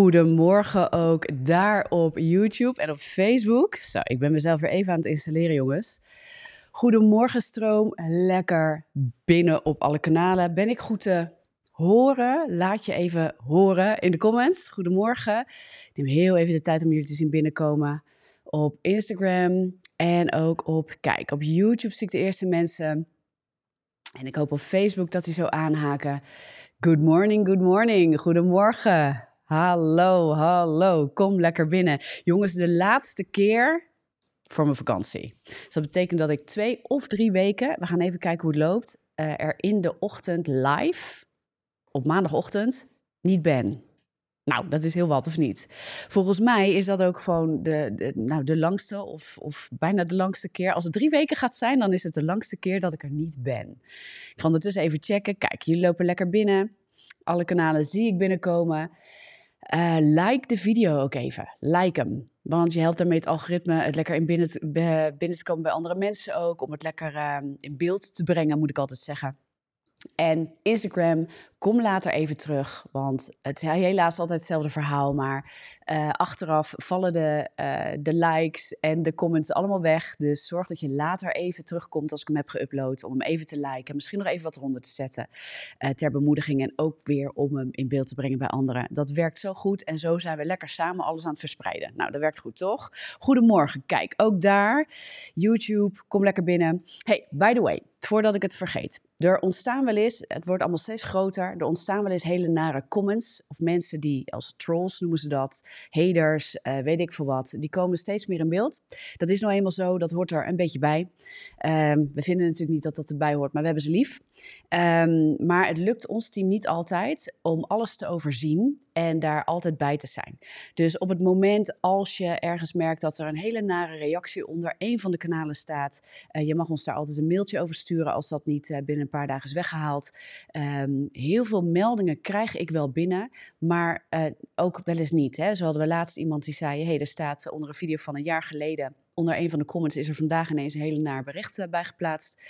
Goedemorgen ook daar op YouTube en op Facebook. Zo, ik ben mezelf weer even aan het installeren, jongens. Goedemorgen stroom, lekker binnen op alle kanalen. Ben ik goed te horen? Laat je even horen in de comments. Goedemorgen. Ik neem heel even de tijd om jullie te zien binnenkomen op Instagram en ook op, kijk, op YouTube zie ik de eerste mensen. En ik hoop op Facebook dat die zo aanhaken. Good morning, good morning. Goedemorgen. Hallo, hallo. Kom lekker binnen. Jongens, de laatste keer voor mijn vakantie. Dus dat betekent dat ik twee of drie weken, we gaan even kijken hoe het loopt, uh, er in de ochtend live, op maandagochtend, niet ben. Nou, dat is heel wat, of niet? Volgens mij is dat ook gewoon de, de, nou, de langste of, of bijna de langste keer. Als het drie weken gaat zijn, dan is het de langste keer dat ik er niet ben. Ik ga ondertussen even checken. Kijk, jullie lopen lekker binnen. Alle kanalen zie ik binnenkomen. Uh, like de video ook even. Like hem. Want je helpt daarmee het algoritme het lekker in binnen, te, komen bij andere mensen ook. Om het lekker uh, in beeld te brengen, moet ik altijd zeggen. En Instagram, kom later even terug, want het is helaas altijd hetzelfde verhaal. Maar uh, achteraf vallen de, uh, de likes en de comments allemaal weg. Dus zorg dat je later even terugkomt als ik hem heb geüpload. Om hem even te liken, misschien nog even wat eronder te zetten. Uh, ter bemoediging en ook weer om hem in beeld te brengen bij anderen. Dat werkt zo goed en zo zijn we lekker samen alles aan het verspreiden. Nou, dat werkt goed toch? Goedemorgen, kijk, ook daar. YouTube, kom lekker binnen. Hey, by the way, voordat ik het vergeet. Er ontstaan wel eens, het wordt allemaal steeds groter, er ontstaan wel eens hele nare comments. Of mensen die als trolls noemen ze dat, haters, uh, weet ik veel wat. Die komen steeds meer in beeld. Dat is nou eenmaal zo, dat hoort er een beetje bij. Um, we vinden natuurlijk niet dat dat erbij hoort, maar we hebben ze lief. Um, maar het lukt ons team niet altijd om alles te overzien en daar altijd bij te zijn. Dus op het moment als je ergens merkt dat er een hele nare reactie onder een van de kanalen staat, uh, je mag ons daar altijd een mailtje over sturen als dat niet uh, binnen een paar dagen is weggehaald. Um, heel veel meldingen krijg ik wel binnen, maar uh, ook wel eens niet. Hè. Zo hadden we laatst iemand die zei, hey, er staat onder een video van een jaar geleden onder een van de comments is er vandaag ineens een hele naar bericht uh, bij geplaatst.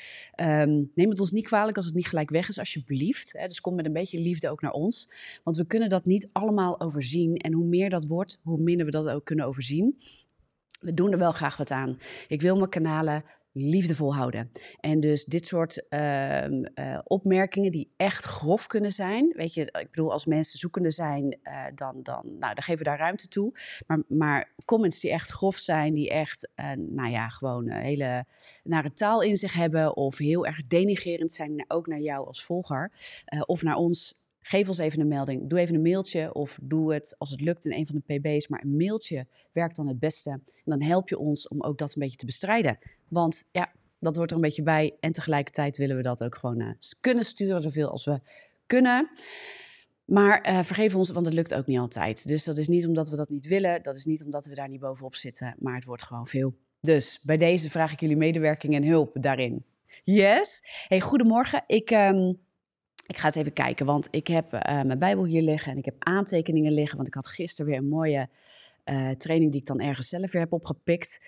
Um, neem het ons niet kwalijk als het niet gelijk weg is, alsjeblieft. Hè. Dus kom met een beetje liefde ook naar ons. Want we kunnen dat niet allemaal overzien. En hoe meer dat wordt, hoe minder we dat ook kunnen overzien. We doen er wel graag wat aan. Ik wil mijn kanalen liefdevol houden. En dus dit soort uh, uh, opmerkingen die echt grof kunnen zijn. Weet je, ik bedoel, als mensen zoekende zijn, uh, dan, dan, nou, dan geven we daar ruimte toe. Maar, maar comments die echt grof zijn, die echt, nou ja, gewoon een hele nare taal in zich hebben. Of heel erg denigerend zijn, ook naar jou als volger. of naar ons Geef ons even een melding. Doe even een mailtje of doe het als het lukt in een van de PB's. Maar een mailtje werkt dan het beste. En dan help je ons om ook dat een beetje te bestrijden. Want ja, dat hoort er een beetje bij. En tegelijkertijd willen we dat ook gewoon uh, kunnen sturen, zoveel als we kunnen. Maar uh, vergeef ons, want het lukt ook niet altijd. Dus dat is niet omdat we dat niet willen. Dat is niet omdat we daar niet bovenop zitten. Maar het wordt gewoon veel. Dus bij deze vraag ik jullie medewerking en hulp daarin. Yes. Hey, goedemorgen. Ik... Um, ik ga eens even kijken, want ik heb uh, mijn Bijbel hier liggen en ik heb aantekeningen liggen. Want ik had gisteren weer een mooie uh, training die ik dan ergens zelf weer heb opgepikt.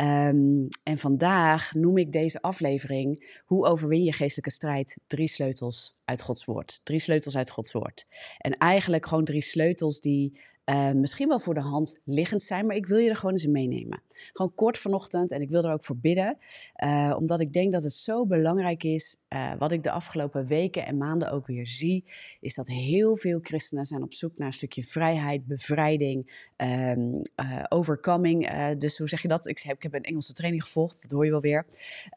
Um, en vandaag noem ik deze aflevering Hoe overwin je geestelijke strijd? Drie sleutels uit Gods woord. Drie sleutels uit Gods woord. En eigenlijk gewoon drie sleutels die uh, misschien wel voor de hand liggend zijn, maar ik wil je er gewoon eens meenemen. Gewoon kort vanochtend en ik wil er ook voor bidden, uh, omdat ik denk dat het zo belangrijk is. Uh, wat ik de afgelopen weken en maanden ook weer zie, is dat heel veel christenen zijn op zoek naar een stukje vrijheid, bevrijding, um, overcoming. dus hoe zeg je dat? Ik heb, ik heb een Engelse training gevolgd, dat hoor je wel weer.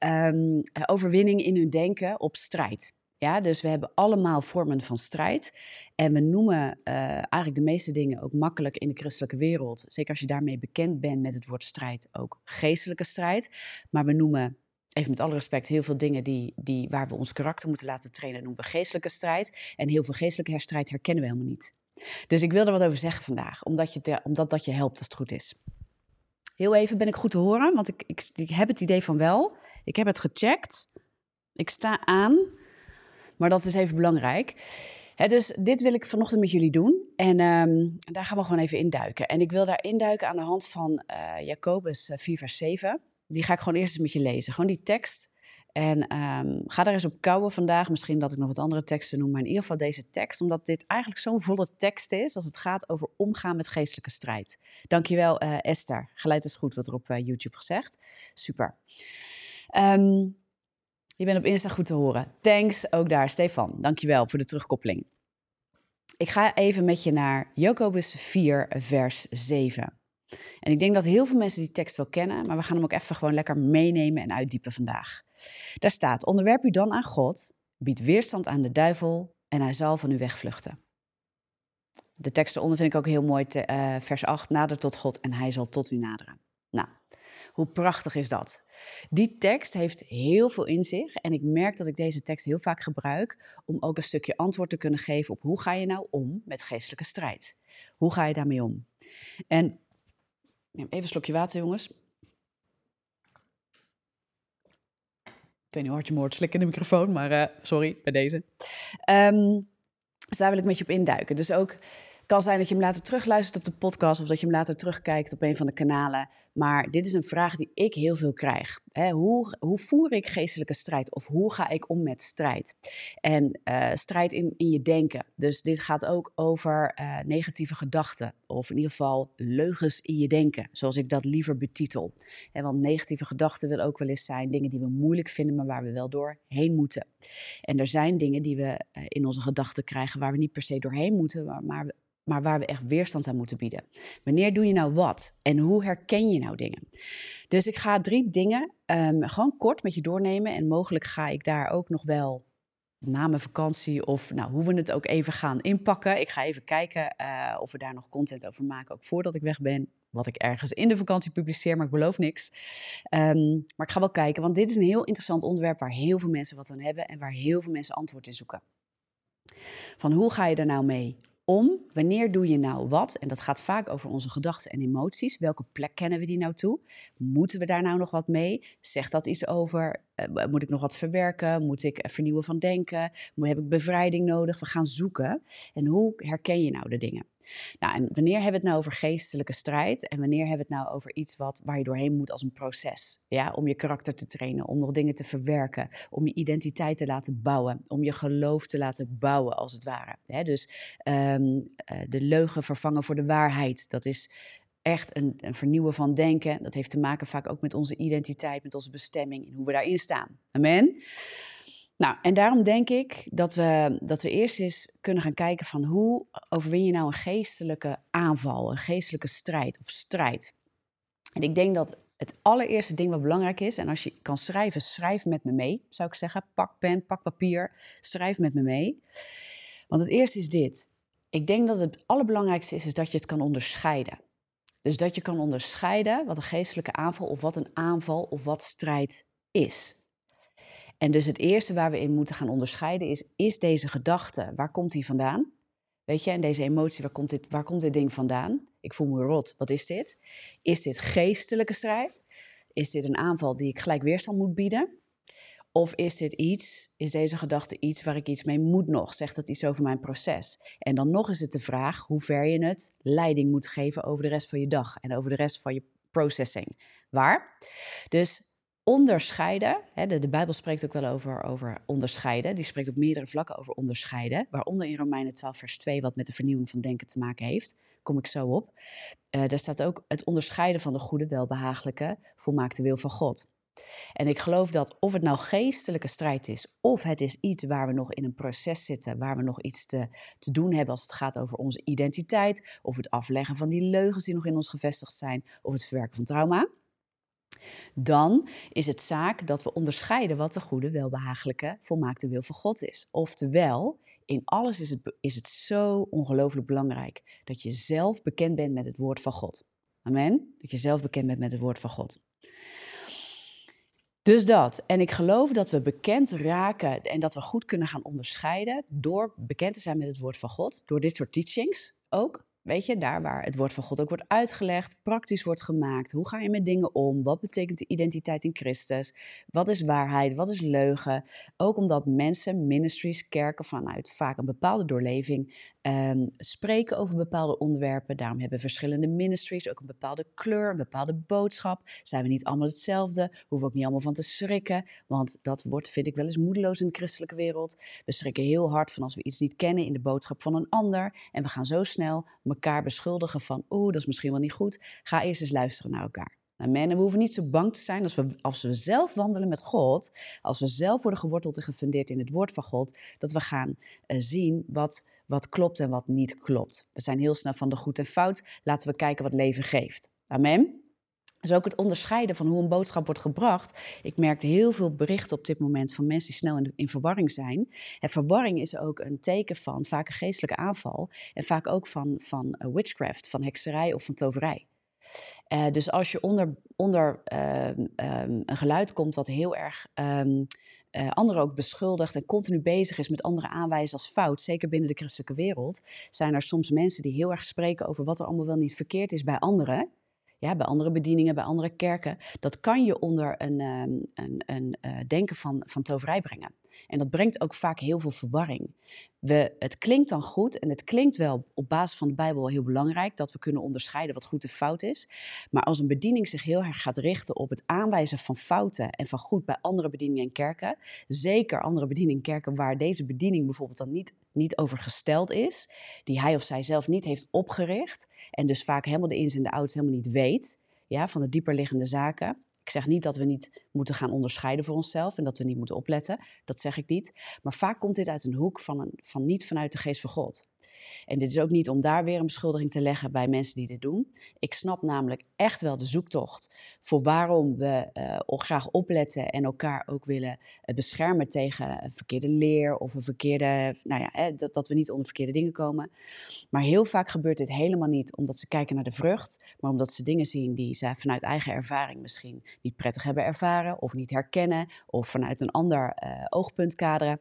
Um, overwinning in hun denken op strijd. Ja, dus we hebben allemaal vormen van strijd. En we noemen uh, eigenlijk de meeste dingen ook makkelijk in de christelijke wereld. Zeker als je daarmee bekend bent met het woord strijd, ook geestelijke strijd. Maar we noemen, even met alle respect, heel veel dingen die, die, waar we ons karakter moeten laten trainen, noemen we geestelijke strijd. En heel veel geestelijke strijd herkennen we helemaal niet. Dus ik wil er wat over zeggen vandaag, omdat, je omdat dat je helpt als het goed is. Heel even ben ik goed te horen, want ik, ik, ik heb het idee van wel. Ik heb het gecheckt. Ik sta aan. Maar dat is even belangrijk. dus dit wil ik vanochtend met jullie doen. En um, daar gaan we gewoon even induiken. En ik wil daar induiken aan de hand van uh, Jacobus 4, vers 7. Die ga ik gewoon eerst eens met je lezen. Gewoon die tekst. En ehm, ga daar eens op kouwen vandaag. Misschien dat ik nog wat andere teksten noem, maar in ieder geval deze tekst. Omdat dit eigenlijk zo'n volle tekst is als het gaat over omgaan met geestelijke strijd. Dankjewel uh, Esther. Geluid is goed, wat er op YouTube gezegd. Super. Um, je bent op Insta goed te horen. Thanks, ook daar. Stefan, dankjewel voor de terugkoppeling. Ik ga even met je naar Jacobus 4, vers 7. En ik denk dat heel veel mensen die tekst wel kennen, maar we gaan hem ook even gewoon lekker meenemen en uitdiepen vandaag. Daar staat: Onderwerp u dan aan God, bied weerstand aan de duivel en hij zal van u wegvluchten. De tekst eronder vind ik ook heel mooi, te, uh, vers 8, nader tot God en hij zal tot u naderen. Nou, hoe prachtig is dat? Die tekst heeft heel veel in zich en ik merk dat ik deze tekst heel vaak gebruik om ook een stukje antwoord te kunnen geven op hoe ga je nou om met geestelijke strijd? Hoe ga je daarmee om? En neem even een slokje water, jongens. Ik weet niet hoe hard je me slikken in de microfoon, maar uh, sorry bij deze. Um, dus daar wil ik met je op induiken. Dus ook kan zijn dat je hem later terugluistert op de podcast of dat je hem later terugkijkt op een van de kanalen. Maar dit is een vraag die ik heel veel krijg. hoe, hoe voer ik geestelijke strijd of hoe ga ik om met strijd? En uh, strijd in, in je denken. Dus dit gaat ook over uh, negatieve gedachten of in ieder geval leugens in je denken, zoals ik dat liever betitel. want negatieve gedachten wil ook wel eens zijn dingen die we moeilijk vinden, maar waar we wel doorheen moeten. En er zijn dingen die we uh, in onze gedachten krijgen waar we niet per se doorheen moeten, maar, maar maar waar we echt weerstand aan moeten bieden. Wanneer doe je nou wat? En hoe herken je nou dingen? Dus ik ga drie dingen um, gewoon kort met je doornemen. En mogelijk ga ik daar ook nog wel na mijn vakantie of nou, hoe we het ook even gaan inpakken. Ik ga even kijken uh, of we daar nog content over maken, ook voordat ik weg ben. Wat ik ergens in de vakantie publiceer, maar ik beloof niks. Um, maar ik ga wel kijken, want dit is een heel interessant onderwerp waar heel veel mensen wat aan hebben en waar heel veel mensen antwoord in zoeken. Van hoe ga je er nou mee om. Wanneer doe je nou wat? En dat gaat vaak over onze gedachten en emoties. Welke plek kennen we die nou toe? Moeten we daar nou nog wat mee? Zegt dat iets over? Uh, moet ik nog wat verwerken? Moet ik vernieuwen van denken? Heb ik bevrijding nodig? We gaan zoeken. En hoe herken je nou de dingen? Nou, en wanneer hebben we het nou over geestelijke strijd? En wanneer hebben we het nou over iets wat, waar je doorheen moet als een proces? Ja, om je karakter te trainen, om nog dingen te verwerken, om je identiteit te laten bouwen, om je geloof te laten bouwen, als het ware. dus um, de leugen vervangen voor de waarheid. Dat is echt een, een, vernieuwen van denken. Dat heeft te maken vaak ook met onze identiteit, met onze bestemming en hoe we daarin staan. Amen. Nou, en daarom denk ik dat we, dat we eerst eens kunnen gaan kijken van hoe overwin je nou een geestelijke aanval, een geestelijke strijd of strijd. En ik denk dat het allereerste ding wat belangrijk is, en als je kan schrijven, schrijf met me mee, zou ik zeggen. Pak pen, pak papier, schrijf met me mee. Want het eerste is dit. Ik denk dat het allerbelangrijkste is, is dat je het kan onderscheiden. Dus dat je kan onderscheiden wat een geestelijke aanval of wat een aanval of wat strijd is. En dus het eerste waar we in moeten gaan onderscheiden is, is deze gedachte, waar komt die vandaan? Weet je, en deze emotie, waar komt, dit, waar komt dit ding vandaan? Ik voel me rot, wat is dit? Is dit geestelijke strijd? Is dit een aanval die ik gelijk weerstand moet bieden? Of is dit iets, is deze gedachte iets waar ik iets mee moet nog? Zegt dat iets over mijn proces? En dan nog is het de vraag hoe ver je het leiding moet geven over de rest van je dag en over de rest van je processing. Waar? Dus onderscheiden. Hè, de, Bijbel spreekt ook wel over, over onderscheiden. Die spreekt op meerdere vlakken over onderscheiden. Waaronder in Romeinen 12, vers 2, wat met de vernieuwing van denken te maken heeft. Kom ik zo op. Uh, daar staat ook het onderscheiden van de goede, welbehagelijke, volmaakte wil van God. En ik geloof dat of het nou geestelijke strijd is, of het is iets waar we nog in een proces zitten, waar we nog iets te, te doen hebben als het gaat over onze identiteit, of het afleggen van die leugens die nog in ons gevestigd zijn, of het verwerken van trauma dan is het zaak dat we onderscheiden wat de goede, welbehagelijke, volmaakte wil van God is. Oftewel, in alles is het, is het zo ongelooflijk belangrijk dat je zelf bekend bent met het woord van God. Amen? Dat je zelf bekend bent met het woord van God. Dus dat. En ik geloof dat we bekend raken en dat we goed kunnen gaan onderscheiden door bekend te zijn met het woord van God, door dit soort teachings ook. Weet je, daar waar het woord van God ook wordt uitgelegd, praktisch wordt gemaakt. Hoe ga je met dingen om? Wat betekent de identiteit in Christus? Wat is waarheid? Wat is leugen? Ook omdat mensen, ministries, kerken vanuit vaak een bepaalde doorleving um, spreken over bepaalde onderwerpen. Daarom hebben verschillende ministries ook een bepaalde kleur, een bepaalde boodschap. Zijn we niet allemaal hetzelfde? Hoeven we ook niet allemaal van te schrikken, want dat wordt, vind ik wel eens moedeloos in de christelijke wereld. We schrikken heel hard van als we iets niet kennen in de boodschap van een ander. En we gaan zo snel elkaar beschuldigen van, oeh, dat is misschien wel niet goed. Ga eerst eens luisteren naar elkaar. Nou, mannen, we hoeven niet zo bang te zijn als we, als we zelf wandelen met God, als we zelf worden geworteld en gefundeerd in het woord van God, dat we gaan uh, zien wat, wat klopt en wat niet klopt. We zijn heel snel van de goed en fout. Laten we kijken wat leven geeft. Amen. Dus ook het onderscheiden van hoe een boodschap wordt gebracht. Ik merk heel veel berichten op dit moment van mensen die snel in, in verwarring zijn. En verwarring is ook een teken van vaak een geestelijke aanval. En vaak ook van, van uh, witchcraft, van hekserij of van toverij. Uh, dus als je onder, onder uh, um, een geluid komt wat heel erg um, uh, anderen ook beschuldigt en continu bezig is met anderen aanwijzen als fout, zeker binnen de christelijke wereld, zijn er soms mensen die heel erg spreken over wat er allemaal wel niet verkeerd is bij anderen ja, bij andere bedieningen, bij andere kerken, dat kan je onder een, ehm, een, een uh, denken van, van toverij brengen. En dat brengt ook vaak heel veel verwarring. We, het klinkt dan goed en het klinkt wel op basis van de Bijbel heel belangrijk dat we kunnen onderscheiden wat goed en fout is. Maar als een bediening zich heel erg gaat richten op het aanwijzen van fouten en van goed bij andere bedieningen en kerken, zeker andere bedieningen en kerken waar deze bediening bijvoorbeeld dan niet, niet over gesteld is, die hij of zij zelf niet heeft opgericht en dus vaak helemaal de ins en de outs helemaal niet weet, ja, van de dieperliggende zaken, ik zeg niet dat we niet moeten gaan onderscheiden voor onszelf en dat we niet moeten opletten. Dat zeg ik niet. Maar vaak komt dit uit een hoek van, een, van niet vanuit de geest van God. En dit is ook niet om daar weer een beschuldiging te leggen bij mensen die dit doen. Ik snap namelijk echt wel de zoektocht voor waarom we uh, graag opletten en elkaar ook willen uh, beschermen tegen een verkeerde leer of een verkeerde, nou ja, hè, dat, dat we niet onder verkeerde dingen komen. Maar heel vaak gebeurt dit helemaal niet omdat ze kijken naar de vrucht, maar omdat ze dingen zien die ze vanuit eigen ervaring misschien niet prettig hebben ervaren of niet herkennen of vanuit een ander uh, oogpunt kaderen.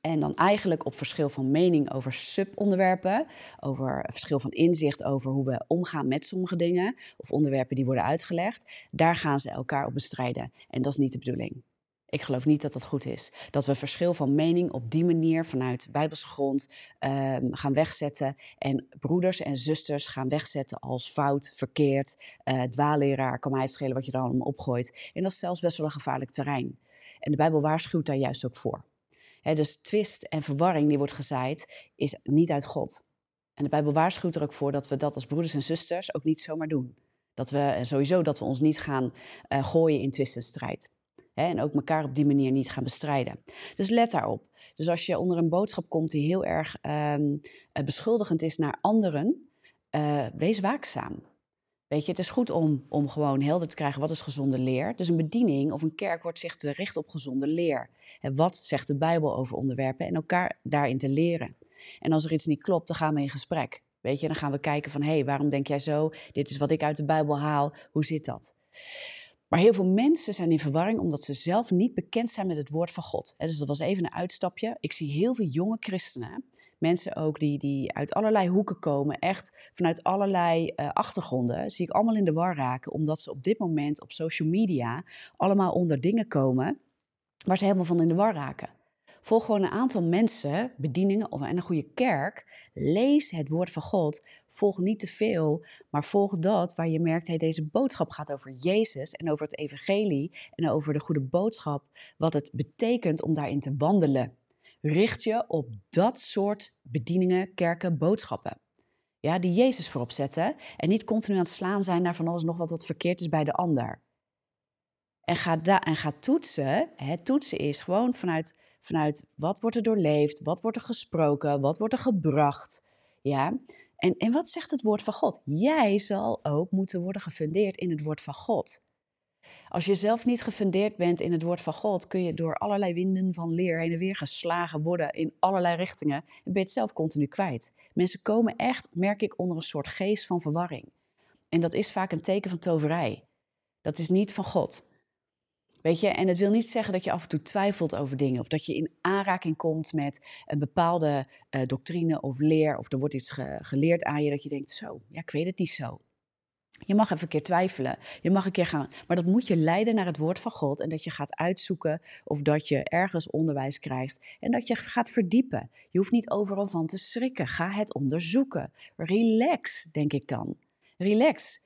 En dan eigenlijk op verschil van mening over subonderwerpen, over verschil van inzicht over hoe we omgaan met sommige dingen of onderwerpen die worden uitgelegd, daar gaan ze elkaar op bestrijden. En dat is niet de bedoeling. Ik geloof niet dat dat goed is. Dat we verschil van mening op die manier vanuit Bijbelse grond um, gaan wegzetten. En broeders en zusters gaan wegzetten als fout, verkeerd, uh, dwaalleraar, kan mij schelen wat je dan allemaal opgooit. En dat is zelfs best wel een gevaarlijk terrein. En de Bijbel waarschuwt daar juist ook voor dus twist en verwarring die wordt gezaaid, is niet uit God. En de Bijbel waarschuwt er ook voor dat we dat als broeders en zusters ook niet zomaar doen. Dat we eh, sowieso dat we ons niet gaan uh, gooien in twist en strijd. en ook elkaar op die manier niet gaan bestrijden. Dus let daarop. Dus als je onder een boodschap komt die heel erg um, beschuldigend is naar anderen, wees waakzaam. Weet je, het is goed om, om gewoon helder te krijgen wat is gezonde leer. Dus een bediening of een kerk wordt zich te richten op gezonde leer. En wat zegt de Bijbel over onderwerpen en elkaar daarin te leren. En als er iets niet klopt, dan gaan we in gesprek. Weet je, dan gaan we kijken van, hé, hey, waarom denk jij zo? Dit is wat ik uit de Bijbel haal. Hoe zit dat? Maar heel veel mensen zijn in verwarring omdat ze zelf niet bekend zijn met het woord van God. Dus dat was even een uitstapje. Ik zie heel veel jonge christenen mensen ook die, die uit allerlei hoeken komen, echt vanuit allerlei uh, achtergronden, zie ik allemaal in de war raken, omdat ze op dit moment op social media allemaal onder dingen komen waar ze helemaal van in de war raken. Volg gewoon een aantal mensen, bedieningen of een goede kerk. Lees het woord van God. Volg niet te veel, maar volg dat waar je merkt: hey, deze boodschap gaat over Jezus en over het evangelie en over de goede boodschap. Wat het betekent om daarin te wandelen richt je op dat soort bedieningen, kerken, boodschappen. Ja, die Jezus voorop zetten en niet continu aan het slaan zijn naar van alles nog wat wat verkeerd is bij de ander. En ga, da en ga toetsen. Het toetsen is gewoon vanuit, vanuit wat wordt er doorleefd, wat wordt er gesproken, wat wordt er gebracht. Ja, en, en wat zegt het woord van God? Jij zal ook moeten worden gefundeerd in het woord van God. Als je zelf niet gefundeerd bent in het woord van God, kun je door allerlei winden van leer heen en weer geslagen worden in allerlei richtingen en ben je het zelf continu kwijt. Mensen komen echt, merk ik, onder een soort geest van verwarring. En dat is vaak een teken van toverij. Dat is niet van God. Weet je, en het wil niet zeggen dat je af en toe twijfelt over dingen of dat je in aanraking komt met een bepaalde uh, doctrine of leer of er wordt iets geleerd aan je dat je denkt, zo, ja, ik weet het niet zo. Je mag even een keer twijfelen. Je mag een keer gaan. Maar dat moet je leiden naar het woord van God. En dat je gaat uitzoeken of dat je ergens onderwijs krijgt. En dat je gaat verdiepen. Je hoeft niet overal van te schrikken. Ga het onderzoeken. Relax, denk ik dan. Relax.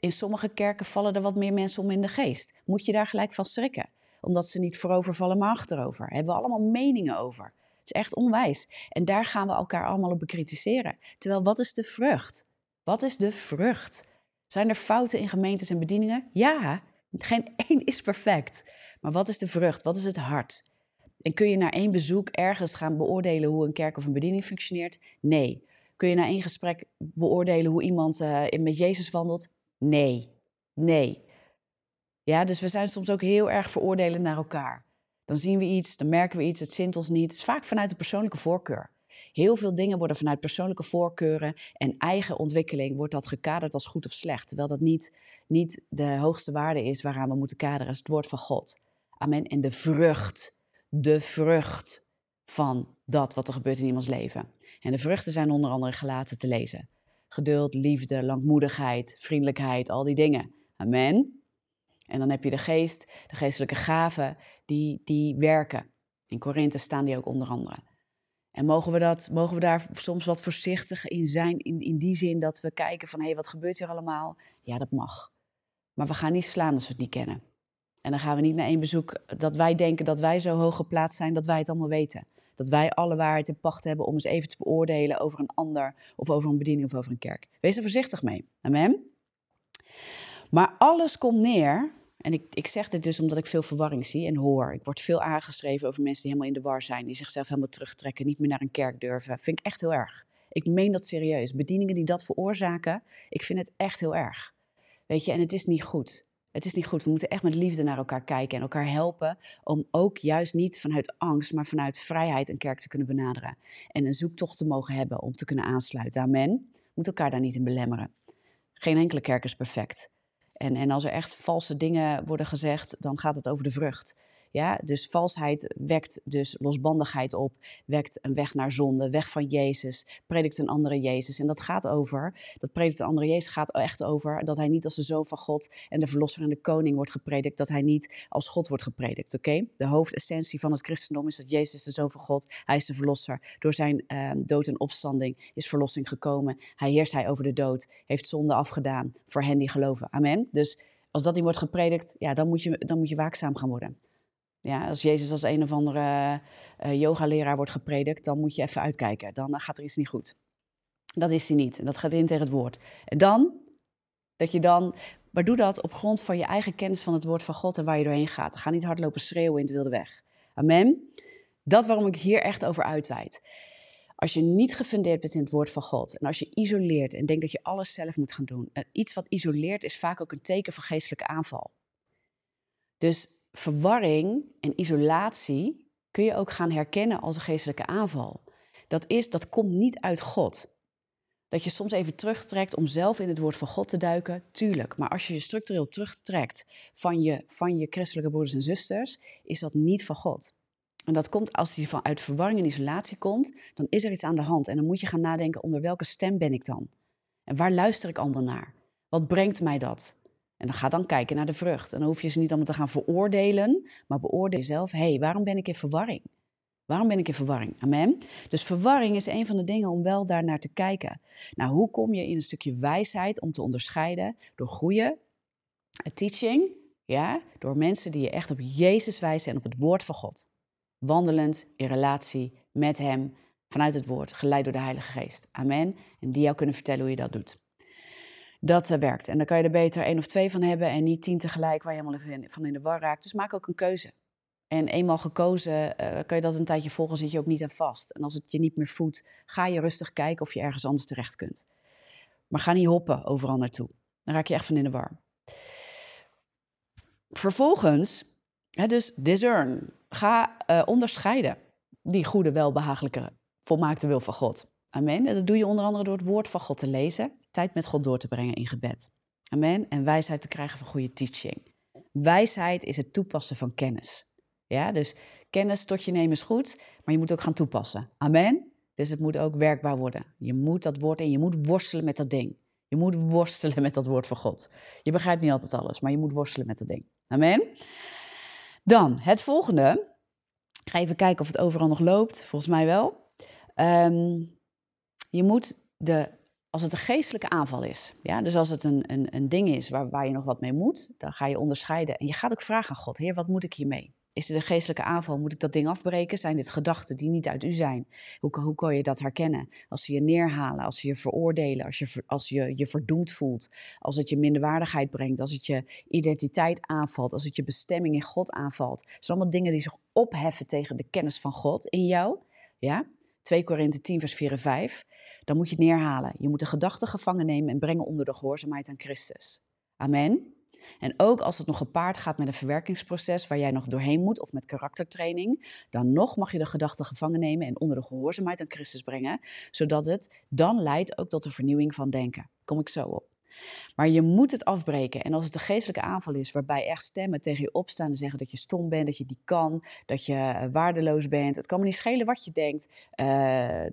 In sommige kerken vallen er wat meer mensen om in de geest. Moet je daar gelijk van schrikken? Omdat ze niet voorover vallen, maar achterover. Hebben we allemaal meningen over. Het is echt onwijs. En daar gaan we elkaar allemaal op bekritiseren. Terwijl, wat is de vrucht? Wat is de vrucht? Zijn er fouten in gemeentes en bedieningen? Ja, geen één is perfect. Maar wat is de vrucht? Wat is het hart? En kun je na één bezoek ergens gaan beoordelen hoe een kerk of een bediening functioneert? Nee. Kun je na één gesprek beoordelen hoe iemand uh, met Jezus wandelt? Nee. Nee. Ja, dus we zijn soms ook heel erg veroordelend naar elkaar. Dan zien we iets, dan merken we iets, het zint ons niet. Het is vaak vanuit de persoonlijke voorkeur. Heel veel dingen worden vanuit persoonlijke voorkeuren en eigen ontwikkeling wordt dat gekaderd als goed of slecht. Terwijl dat niet, niet de hoogste waarde is waaraan we moeten kaderen, is het woord van God. Amen. En de vrucht, de vrucht van dat wat er gebeurt in iemands leven. En de vruchten zijn onder andere gelaten te lezen. Geduld, liefde, langmoedigheid, vriendelijkheid, al die dingen. Amen. En dan heb je de geest, de geestelijke gaven, die, die werken. In Korinthe staan die ook onder andere. En mogen we, dat, mogen we daar soms wat voorzichtig in zijn, in, in die zin dat we kijken van hé, hey, wat gebeurt hier allemaal? Ja, dat mag. Maar we gaan niet slaan als we het niet kennen. En dan gaan we niet naar één bezoek dat wij denken dat wij zo hoog geplaatst zijn dat wij het allemaal weten. Dat wij alle waarheid in pacht hebben om eens even te beoordelen over een ander of over een bediening of over een kerk. Wees er voorzichtig mee. Amen. Maar alles komt neer en ik, ik zeg dit dus omdat ik veel verwarring zie en hoor. Ik word veel aangeschreven over mensen die helemaal in de war zijn, die zichzelf helemaal terugtrekken, niet meer naar een kerk durven. Vind ik echt heel erg. Ik meen dat serieus. Bedieningen die dat veroorzaken, ik vind het echt heel erg. Weet je, en het is niet goed. Het is niet goed. We moeten echt met liefde naar elkaar kijken en elkaar helpen om ook juist niet vanuit angst, maar vanuit vrijheid een kerk te kunnen benaderen. En een zoektocht te mogen hebben om te kunnen aansluiten. Amen. Moet elkaar daar niet in belemmeren. Geen enkele kerk is perfect. En, en als er echt valse dingen worden gezegd, dan gaat het over de vrucht. Ja, dus valsheid wekt dus losbandigheid op, wekt een weg naar zonde, weg van Jezus, predikt een andere Jezus. En dat gaat over, dat predikt een andere Jezus gaat echt over dat hij niet als de zoon van God en de verlosser en de koning wordt gepredikt, dat hij niet als God wordt gepredikt, oké? De hoofdessentie van het christendom is dat Jezus de zoon van God, hij is de verlosser. Door zijn ehm, dood en opstanding is verlossing gekomen. Hij heerst hij over de dood, heeft zonde afgedaan voor hen die geloven. Amen. Dus als dat niet wordt gepredikt, ja, dan moet je, dan moet je waakzaam gaan worden. Ja, als Jezus als een of andere uh, yogaleraar wordt gepredikt, dan moet je even uitkijken. Dan gaat er iets niet goed. Dat is hij niet. En dat gaat in tegen het woord. En dan, dat je dan, maar doe dat op grond van je eigen kennis van het woord van God en waar je doorheen gaat. Ga niet hardlopen schreeuwen in de wilde weg. Amen. Dat waarom ik hier echt over uitweid. Als je niet gefundeerd bent in het woord van God en als je isoleert en denkt dat je alles zelf moet gaan doen, iets wat isoleert is vaak ook een teken van geestelijke aanval. Dus verwarring en isolatie kun je ook gaan herkennen als een geestelijke aanval. Dat, is, dat komt niet uit God. Dat je soms even terugtrekt om zelf in het woord van God te duiken, tuurlijk. Maar als je je structureel terugtrekt van je, van je christelijke broeders en zusters, is dat niet van God. En dat komt als die vanuit verwarring en isolatie komt, dan is er iets aan de hand. En dan moet je gaan nadenken, onder welke stem ben ik dan? En waar luister ik allemaal naar? Wat brengt mij dat? En dan ga dan kijken naar de vrucht. En dan hoef je ze niet allemaal te gaan veroordelen, maar beoordeel jezelf. Hé, hey, waarom ben ik in verwarring? Waarom ben ik in verwarring? Amen. Dus verwarring is een van de dingen om wel daar naar te kijken. Nou, hoe kom je in een stukje wijsheid om te onderscheiden? Door goede teaching, ja, door mensen die je echt op Jezus wijzen en op het woord van God. Wandelend in relatie met Hem vanuit het woord, geleid door de Heilige Geest. Amen. En die jou kunnen vertellen hoe je dat doet dat uh, werkt. En dan kan je er beter één of twee van hebben en niet tien tegelijk waar je helemaal van in de war raakt. Dus maak ook een keuze. En eenmaal gekozen, uh, kan je dat een tijdje volgen, zit je ook niet aan vast. En als het je niet meer voedt, ga je rustig kijken of je ergens anders terecht kunt. Maar ga niet hoppen overal naartoe. Dan raak je echt van in de war. Vervolgens, hè, dus discern. Ga uh, onderscheiden die goede, welbehagelijke, volmaakte wil van God. Amen. En dat doe je onder andere door het woord van God te lezen tijd met God door te brengen in gebed. Amen. En wijsheid te krijgen van goede teaching. Wijsheid is het toepassen van kennis. Ja, dus kennis tot je nemen is goed, maar je moet ook gaan toepassen. Amen? Dus het moet ook werkbaar worden. Je moet dat woord en je moet worstelen met dat ding. Je moet worstelen met dat woord van God. Je begrijpt niet altijd alles, maar je moet worstelen met dat ding. Amen? Dan, het volgende. Ik ga even kijken of het overal nog loopt. Volgens mij wel. Ehm, je moet de, als het een geestelijke aanval is, ja, dus als het een, een, een ding is waar, waar je nog wat mee moet, dan ga je onderscheiden. En je gaat ook vragen aan God, Heer, wat moet ik hiermee? Is dit een geestelijke aanval? Moet ik dat ding afbreken? Zijn dit gedachten die niet uit u zijn? Hoe, hoe kan je dat herkennen? Als ze je neerhalen, als ze je veroordelen, als je, als je je verdoemd voelt, als het je minderwaardigheid brengt, als het je identiteit aanvalt, als het je bestemming in God aanvalt. Het zijn allemaal dingen die zich opheffen tegen de kennis van God in jou. Ja? 2 Korinthe 10, vers 4 en 5. Dan moet je het neerhalen. Je moet de gedachten gevangen nemen en brengen onder de gehoorzaamheid aan Christus. Amen. En ook als het nog gepaard gaat met een verwerkingsproces waar jij nog doorheen moet of met karaktertraining, dan nog mag je de gedachten gevangen nemen en onder de gehoorzaamheid aan Christus brengen, zodat het dan leidt ook tot de vernieuwing van denken. Kom ik zo op. Maar je moet het afbreken. En als het een geestelijke aanval is, waarbij echt stemmen tegen je opstaan en zeggen dat je stom bent, dat je die kan, dat je eh, waardeloos bent. Het kan me niet schelen wat je denkt. Uh,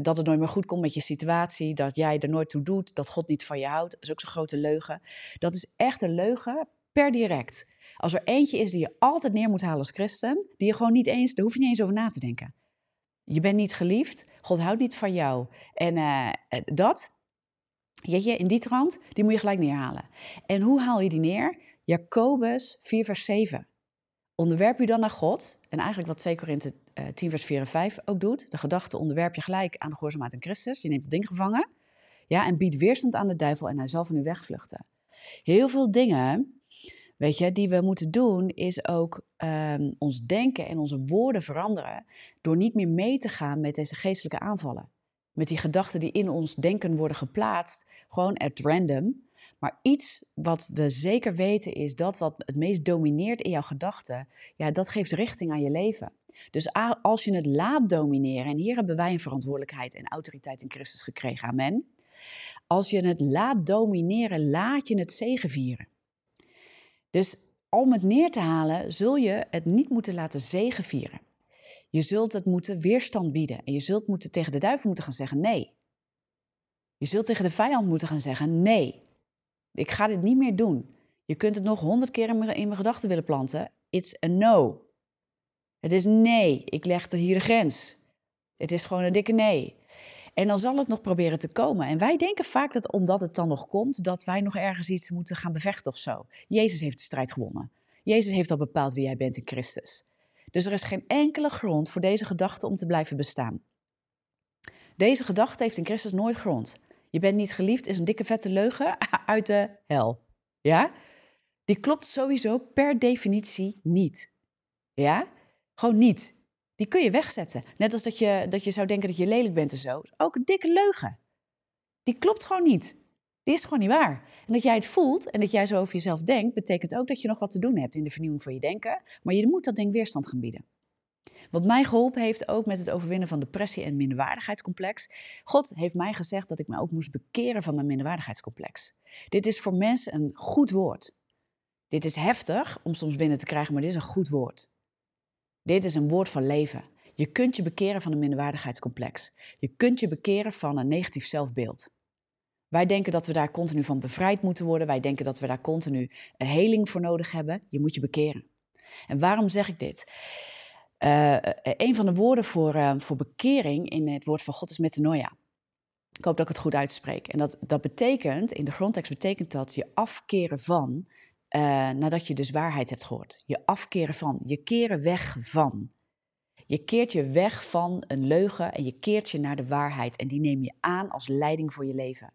dat het nooit meer goed komt met je situatie, dat jij er nooit toe doet, dat God niet van je houdt. Dat is ook zo'n grote leugen. Dat is echt een leugen per direct. Als er eentje is die je altijd neer moet halen als christen, die je gewoon niet eens, daar hoef je niet eens over na te denken. Je bent niet geliefd, God houdt niet van jou. En uh, dat, Jeetje, in die trant, die moet je gelijk neerhalen. En hoe haal je die neer? Jacobus 4 vers 7. Onderwerp je dan naar God. En eigenlijk wat 2 Korinthe 10 vers 4 en 5 ook doet. De gedachte onderwerp je gelijk aan de gehoorzaamheid aan Christus. Je neemt het ding gevangen. Ja, en biedt weerstand aan de duivel en hij zal van u wegvluchten. Heel veel dingen, weet je, die we moeten doen, is ook um, ons denken en onze woorden veranderen. Door niet meer mee te gaan met deze geestelijke aanvallen met die gedachten die in ons denken worden geplaatst, gewoon at random. Maar iets wat we zeker weten is dat wat het meest domineert in jouw gedachten, ja, dat geeft richting aan je leven. Dus als je het laat domineren, en hier hebben wij een verantwoordelijkheid en autoriteit in Christus gekregen, amen. Als je het laat domineren, laat je het zegevieren. Dus om het neer te halen, zul je het niet moeten laten zegevieren. Je zult het moeten weerstand bieden. En je zult moeten tegen de duivel moeten gaan zeggen nee. Je zult tegen de vijand moeten gaan zeggen nee. Ik ga dit niet meer doen. Je kunt het nog honderd keer in mijn, gedachten willen planten. It's a no. Het is nee. Ik leg er hier de grens. Het is gewoon een dikke nee. En dan zal het nog proberen te komen. En wij denken vaak dat omdat het dan nog komt, dat wij nog ergens iets moeten gaan bevechten of zo. Jezus heeft de strijd gewonnen. Jezus heeft al bepaald wie jij bent in Christus. Dus er is geen enkele grond voor deze gedachte om te blijven bestaan. Deze gedachte heeft in Christus nooit grond. Je bent niet geliefd is een dikke vette leugen uit de hel. Ja? Die klopt sowieso per definitie niet. Ja? Gewoon niet. Die kun je wegzetten. Net als dat je, dat je zou denken dat je lelijk bent en zo. Ook een dikke leugen. Die klopt gewoon niet. Die is gewoon niet waar. En dat jij het voelt en dat jij zo over jezelf denkt, betekent ook dat je nog wat te doen hebt in de vernieuwing van je denken. Maar je moet dat ding weerstand gaan bieden. Wat mij geholpen heeft ook met het overwinnen van depressie en minderwaardigheidscomplex. God heeft mij gezegd dat ik me ook moest bekeren van mijn minderwaardigheidscomplex. Dit is voor mensen een goed woord. Dit is heftig om soms binnen te krijgen, maar dit is een goed woord. Dit is een woord van leven. Je kunt je bekeren van een minderwaardigheidscomplex. Je kunt je bekeren van een negatief zelfbeeld. Wij denken dat we daar continu van bevrijd moeten worden. Wij denken dat we daar continu een heling voor nodig hebben. Je moet je bekeren. En waarom zeg ik dit? Uh, een van de woorden voor, voor bekering in het woord van God is metanoia. Ik hoop dat ik het goed uitspreek. En dat, dat betekent, in de grondtekst betekent dat je afkeren van, nadat je dus waarheid hebt gehoord. Je afkeren van, je keren weg van. Je keert je weg van een leugen en je keert je naar de waarheid. En die neem je aan als leiding voor je leven.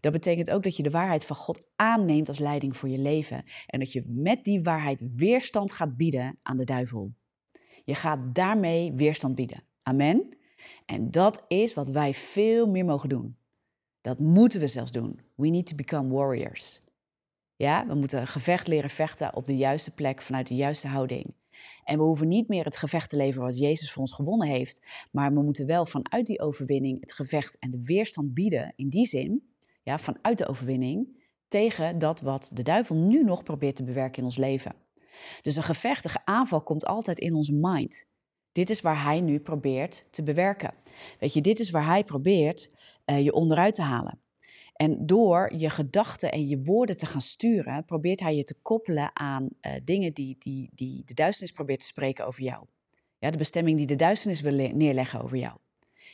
Dat betekent ook dat je de waarheid van God aanneemt als leiding voor je leven. En dat je met die waarheid weerstand gaat bieden aan de duivel. Je gaat daarmee weerstand bieden. Amen. En dat is wat wij veel meer mogen doen. Dat moeten we zelfs doen. We need to become warriors. Ja, we moeten gevecht leren vechten op de juiste plek vanuit de juiste houding. En we hoeven niet meer het gevecht te leveren wat Jezus voor ons gewonnen heeft, maar we moeten wel vanuit die overwinning het gevecht en de weerstand bieden in die zin ja, vanuit de overwinning tegen dat wat de duivel nu nog probeert te bewerken in ons leven. Dus een gevechtige aanval komt altijd in onze mind. Dit is waar hij nu probeert te bewerken. Weet je, dit is waar hij probeert uh, je onderuit te halen. En door je gedachten en je woorden te gaan sturen, probeert hij je te koppelen aan uh, dingen die, die, die de duisternis probeert te spreken over jou. Ja, de bestemming die de duisternis wil neerleggen over jou.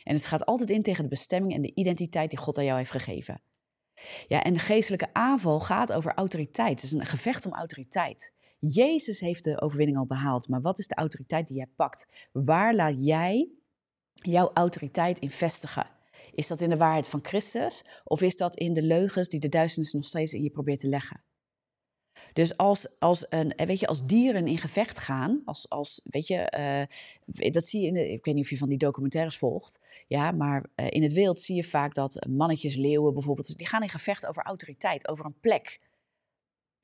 En het gaat altijd in tegen de bestemming en de identiteit die God aan jou heeft gegeven. Ja, en de geestelijke aanval gaat over autoriteit. Het is een gevecht om autoriteit. Jezus heeft de overwinning al behaald, maar wat is de autoriteit die jij pakt? Waar laat jij jouw autoriteit in vestigen? Is dat in de waarheid van Christus of is dat in de leugens die de duisternis nog steeds in je probeert te leggen? Dus als, als, een, weet je, als dieren in gevecht gaan, als, als, weet je, uh, dat zie je in de, ik weet niet of je van die documentaires volgt, ja, maar uh, in het wild zie je vaak dat mannetjes, leeuwen bijvoorbeeld, die gaan in gevecht over autoriteit, over een plek.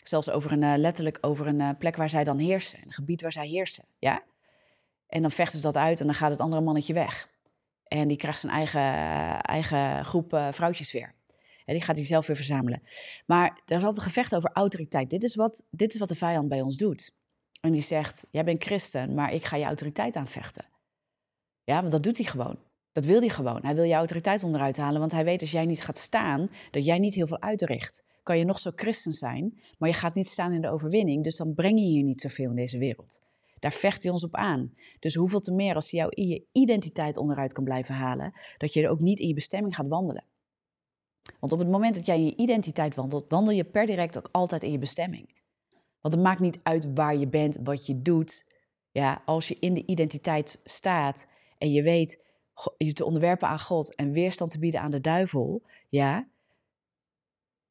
Zelfs over een, letterlijk over een plek waar zij dan heersen, een gebied waar zij heersen, ja. En dan vechten ze dat uit en dan gaat het andere mannetje weg. En die krijgt zijn eigen, eigen groep vrouwtjes weer. En die gaat hij zelf weer verzamelen. Maar er is altijd een gevecht over autoriteit. Dit is, wat, dit is wat de vijand bij ons doet. En die zegt, jij bent christen, maar ik ga je autoriteit aanvechten. Ja, want dat doet hij gewoon. Dat wil hij gewoon. Hij wil je autoriteit onderuit halen, want hij weet als jij niet gaat staan, dat jij niet heel veel uitricht. Kan je nog zo christen zijn, maar je gaat niet staan in de overwinning, dus dan breng je hier niet zoveel in deze wereld. Daar vecht hij ons op aan. Dus hoeveel te meer als hij jou in je identiteit onderuit kan blijven halen, dat je er ook niet in je bestemming gaat wandelen. Want op het moment dat jij in je identiteit wandelt, wandel je per direct ook altijd in je bestemming. Want het maakt niet uit waar je bent, wat je doet. Ja, als je in de identiteit staat en je weet je te onderwerpen aan God en weerstand te bieden aan de duivel, ja,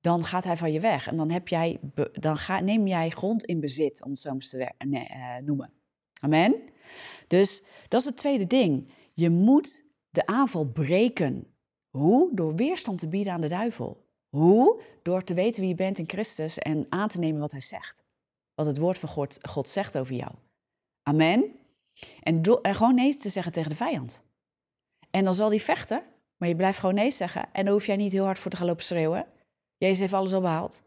dan gaat hij van je weg. En dan, heb jij, dan ga, neem jij grond in bezit, om het zo eens te nee, uh, noemen. Amen? Dus dat is het tweede ding. Je moet de aanval breken. Hoe? Door weerstand te bieden aan de duivel. Hoe? Door te weten wie je bent in Christus en aan te nemen wat hij zegt. Wat het woord van God, zegt over jou. Amen. En, gewoon nee te zeggen tegen de vijand. En dan zal die vechten, maar je blijft gewoon nee zeggen. En dan hoef jij niet heel hard voor te gaan lopen schreeuwen. Jezus heeft alles al behaald.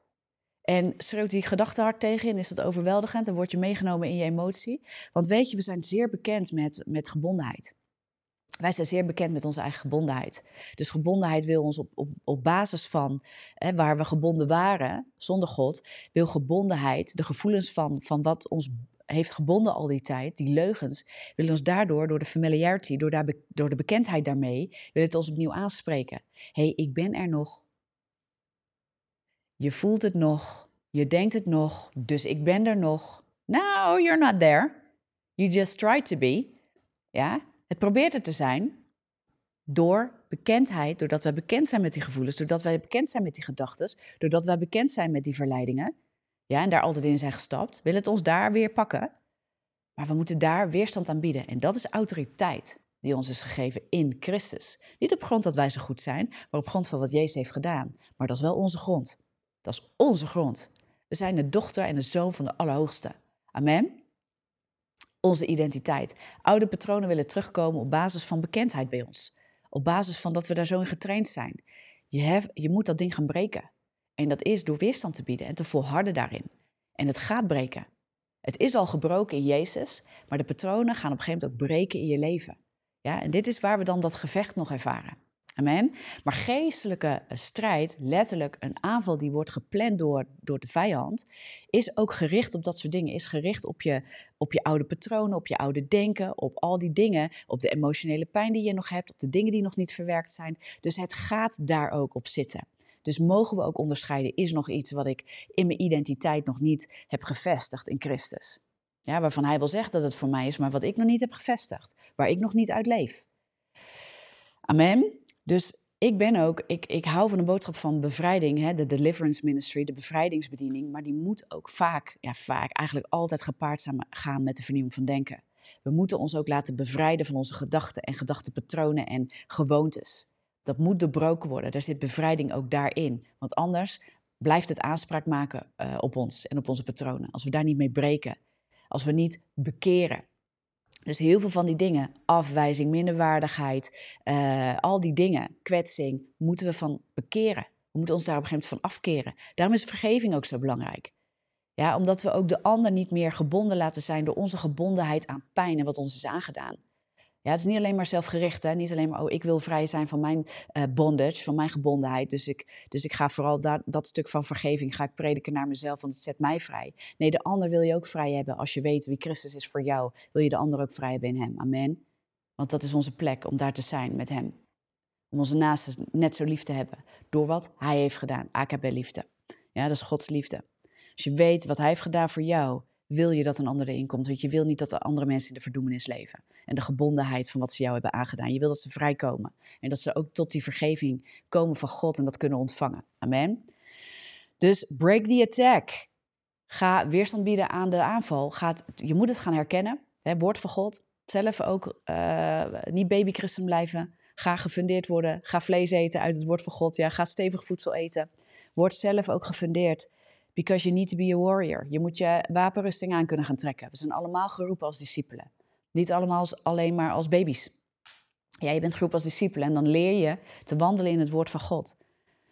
En schreeuwt die gedachte hard tegen en is dat overweldigend. Dan word je meegenomen in je emotie. Want weet je, we zijn zeer bekend met, met gebondenheid. Wij zijn zeer bekend met onze eigen gebondenheid. Dus gebondenheid wil ons op, op, op basis van hè, waar we gebonden waren, zonder God, wil gebondenheid, de gevoelens van, van wat ons heeft gebonden al die tijd, die leugens, wil ons daardoor, door de familiarity, door, daar, door de bekendheid daarmee, wil het ons opnieuw aanspreken. Hé, hey, ik ben er nog. Je voelt het nog, je denkt het nog, dus ik ben er nog. No, you're not there. You just try to be. Ja, het probeert er te zijn door bekendheid, doordat wij bekend zijn met die gevoelens, doordat wij bekend zijn met die gedachten, doordat wij bekend zijn met die verleidingen, ja, en daar altijd in zijn gestapt, wil het ons daar weer pakken. Maar we moeten daar weerstand aan bieden. En dat is autoriteit die ons is gegeven in Christus. Niet op grond dat wij zo goed zijn, maar op grond van wat Jezus heeft gedaan. Maar dat is wel onze grond. Dat is onze grond. We zijn de dochter en de zoon van de Allerhoogste. Amen onze identiteit. Oude patronen willen terugkomen op basis van bekendheid bij ons. Op basis van dat we daar zo in getraind zijn. Je, je moet dat ding gaan breken. En dat is door weerstand te bieden en te volharden daarin. En het gaat breken. Het is al gebroken in Jezus, maar de patronen gaan op een gegeven moment ook breken in je leven. Ja, en dit is waar we dan dat gevecht nog ervaren. Amen. Maar geestelijke eh, strijd, letterlijk een aanval die wordt gepland door, door de vijand, is ook gericht op dat soort dingen. Is gericht op je, op je oude patronen, op je oude denken, op al die dingen, op de emotionele pijn die je nog hebt, op de dingen die nog niet verwerkt zijn. Dus het gaat daar ook op zitten. Dus mogen we ook onderscheiden, is nog iets wat ik in mijn identiteit nog niet heb gevestigd in Christus? Ja, waarvan hij wil zeggen dat het voor mij is, maar wat ik nog niet heb gevestigd, waar ik nog niet uit leef. Amen. Dus ik ben ook, ik, ik hou van de boodschap van bevrijding, hè, de deliverance ministry, de bevrijdingsbediening, maar die moet ook vaak, ja vaak, eigenlijk altijd gepaard gaan met de vernieuwing van denken. We moeten ons ook laten bevrijden van onze gedachten en gedachtenpatronen en gewoontes. Dat moet doorbroken worden. Daar zit bevrijding ook daarin. Want anders blijft het aanspraak maken uh, op ons en op onze patronen. Als we daar niet mee breken. Als we niet bekeren. Dus heel veel van die dingen, afwijzing, minderwaardigheid, uh, al die dingen, kwetsing, moeten we van bekeren. We moeten ons daar op een gegeven moment van afkeren. Daarom is vergeving ook zo belangrijk. Ja, omdat we ook de ander niet meer gebonden laten zijn door onze gebondenheid aan pijn en wat ons is aangedaan. Ja, het is niet alleen maar zelfgericht, hè? niet alleen maar, oh, ik wil vrij zijn van mijn uh, bondage, van mijn gebondenheid. Dus ik, dus ik ga vooral dat, dat stuk van vergeving, ga ik prediken naar mezelf, want het zet mij vrij. Nee, de ander wil je ook vrij hebben. Als je weet wie Christus is voor jou, wil je de ander ook vrij hebben in hem. Amen. Want dat is onze plek om daar te zijn met hem. Om onze naasten net zo lief te hebben. Door wat hij heeft gedaan. AKB liefde. Ja, dat is Gods liefde. Als je weet wat hij heeft gedaan voor jou, wil je dat een ander erin komt. Want je wil niet dat de andere mensen in de verdoemenis leven. En de gebondenheid van wat ze jou hebben aangedaan. Je wil dat ze vrijkomen. En dat ze ook tot die vergeving komen van God en dat kunnen ontvangen. Amen. Dus break the attack. Ga weerstand bieden aan de aanval. Gaat, je moet het gaan herkennen. Hè, woord van God. Zelf ook uh, niet babychristen blijven. Ga gefundeerd worden. Ga vlees eten uit het woord van God. Ja, ga stevig voedsel eten. Word zelf ook gefundeerd. Because you need to be a warrior. Je moet je wapenrusting aan kunnen gaan trekken. We zijn allemaal geroepen als discipelen. Niet allemaal als, alleen maar als baby's. Ja, je bent geroepen als discipelen en dan leer je te wandelen in het woord van God.